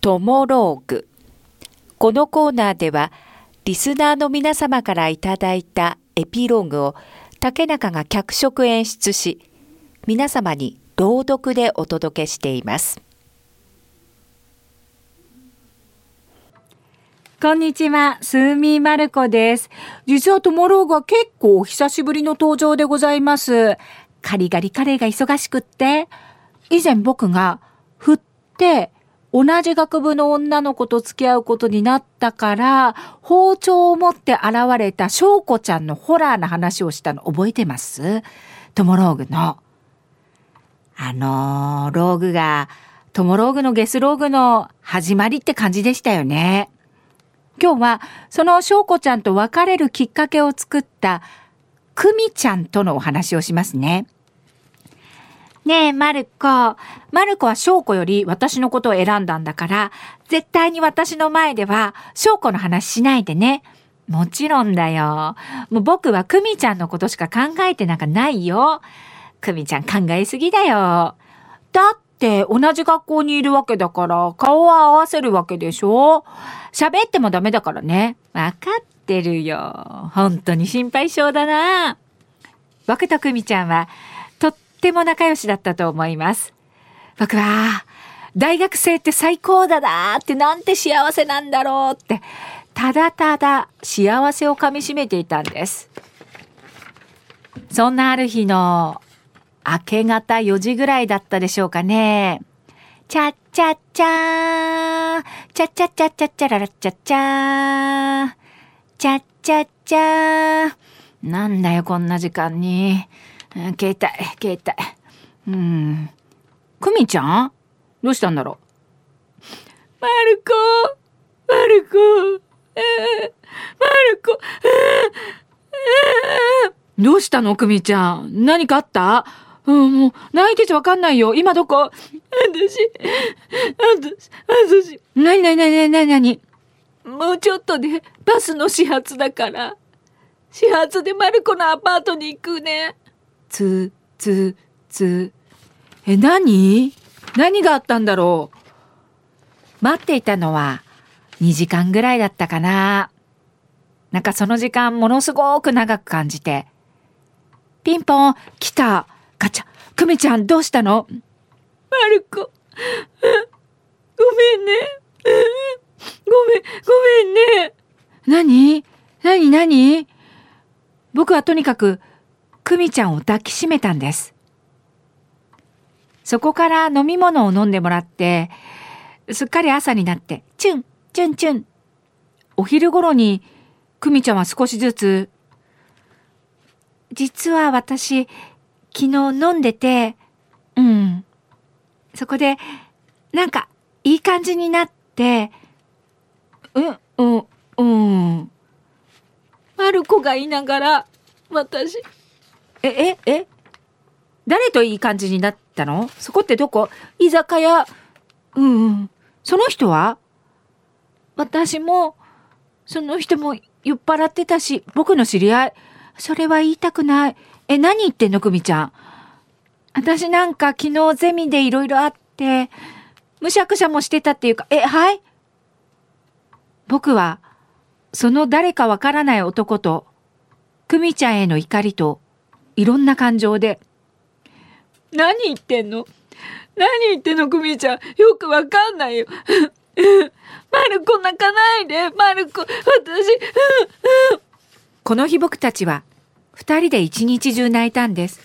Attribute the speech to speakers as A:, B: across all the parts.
A: トモローグ。このコーナーでは、リスナーの皆様からいただいたエピローグを竹中が脚色演出し、皆様に朗読でお届けしています。
B: こんにちは、スーミーマルコです。実はトモローが結構久しぶりの登場でございます。カリガリカレーが忙しくって、以前僕が振って同じ学部の女の子と付き合うことになったから、包丁を持って現れた翔子ちゃんのホラーな話をしたの覚えてます？トモローグの。あのー、ローグが、トモローグのゲスローグの始まりって感じでしたよね。今日は、その翔子ちゃんと別れるきっかけを作った、クミちゃんとのお話をしますね。ねえ、マルコ。マルコは翔子より私のことを選んだんだから、絶対に私の前では翔子の話しないでね。もちろんだよ。もう僕はクミちゃんのことしか考えてなんかないよ。クミちゃん考えすぎだよ。だって同じ学校にいるわけだから顔は合わせるわけでしょ喋ってもダメだからね。わかってるよ。本当に心配性だな。僕とクミちゃんはっても仲良しだったと思います。僕は、大学生って最高だなってなんて幸せなんだろうって、ただただ幸せをかみしめていたんです。そんなある日の明け方4時ぐらいだったでしょうかね。チャッチャッチャーチャッチャッチャッチャッチャララッチャッチャーチャッチャッチャーなんだよこんな時間に。携帯、携帯。うん。クミちゃん？どうしたんだろう？マルコマルコえー、マルコえー、どうしたの？クミちゃん何かあった？うん、もう、泣いてちゃわかんないよ。今どこ？私、私、私。なになになになになにもうちょっとでバスの始発だから。始発でマルコのアパートに行くね。つ、つ、つ。え、何？何があったんだろう？待っていたのは2時間ぐらいだったかな。なんかその時間ものすごく長く感じて。ピンポン、来た。ガチャ。クミちゃんどうしたの？マルコ。ごめんね。ごめん、ごめんね。何？何？何？僕はとにかく久美ちゃんを抱きしめたんです。そこから飲み物を飲んでもらって、すっかり朝になって、チュン、チュンチュン。お昼頃に、久美ちゃんは少しずつ、実は私、昨日飲んでて、うん。そこで、なんか、いい感じになって、うん、うん、うん。マルコがいながら、私、え、え、え？誰といい感じになったの？そこってどこ？居酒屋？うんうん。その人は？私も、その人も酔っ払ってたし、僕の知り合い。それは言いたくない。え、何言ってんのくみちゃん？私なんか昨日ゼミでいろいろあって、むしゃくしゃもしてたっていうか、え、はい？僕は、その誰かわからない男と、くみちゃんへの怒りと、いろんな感情で。何言ってんの？何言ってんの、クミちゃん。よくわかんないよ。マルコ泣かないで。マルコ、私、この日僕たちは、二人で一日中泣いたんです。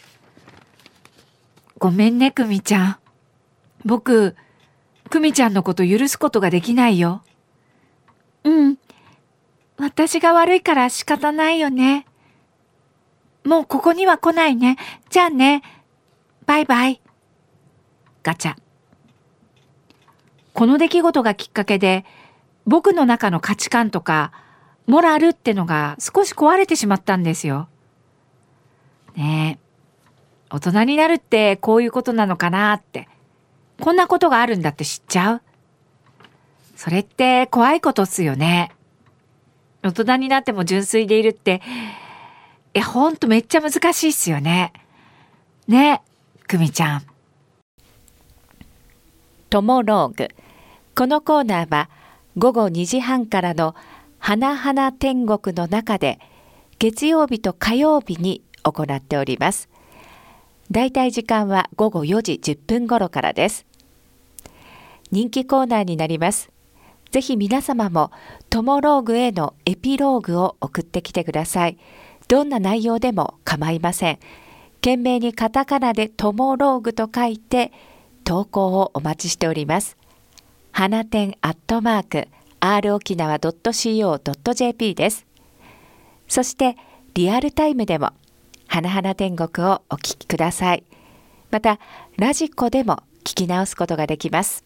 B: ごめんね、クミちゃん。僕、クミちゃんのこと許すことができないよ。うん。私が悪いから仕方ないよね。もうここには来ないね。じゃあね。バイバイ。ガチャ。この出来事がきっかけで、僕の中の価値観とか、モラルってのが少し壊れてしまったんですよ。ねえ。大人になるってこういうことなのかなって。こんなことがあるんだって知っちゃうそれって怖いことっすよね。大人になっても純粋でいるってえ、ほんとめっちゃ難しいっすよね。ね、くみちゃん。
A: トモローグ。このコーナーは午後2時半からの花々天国の中で月曜日と火曜日に行っております。だいたい時間は午後4時10分頃からです。人気コーナーになります。ぜひ皆様もトモローグへのエピローグを送ってきてください。どんな内容でも構いません。懸命にカタカナでトモローグと書いて投稿をお待ちしております。花店アットマーク r 沖縄 .co.jp です。そしてリアルタイムでも花々天国をお聞きください。またラジコでも聞き直すことができます。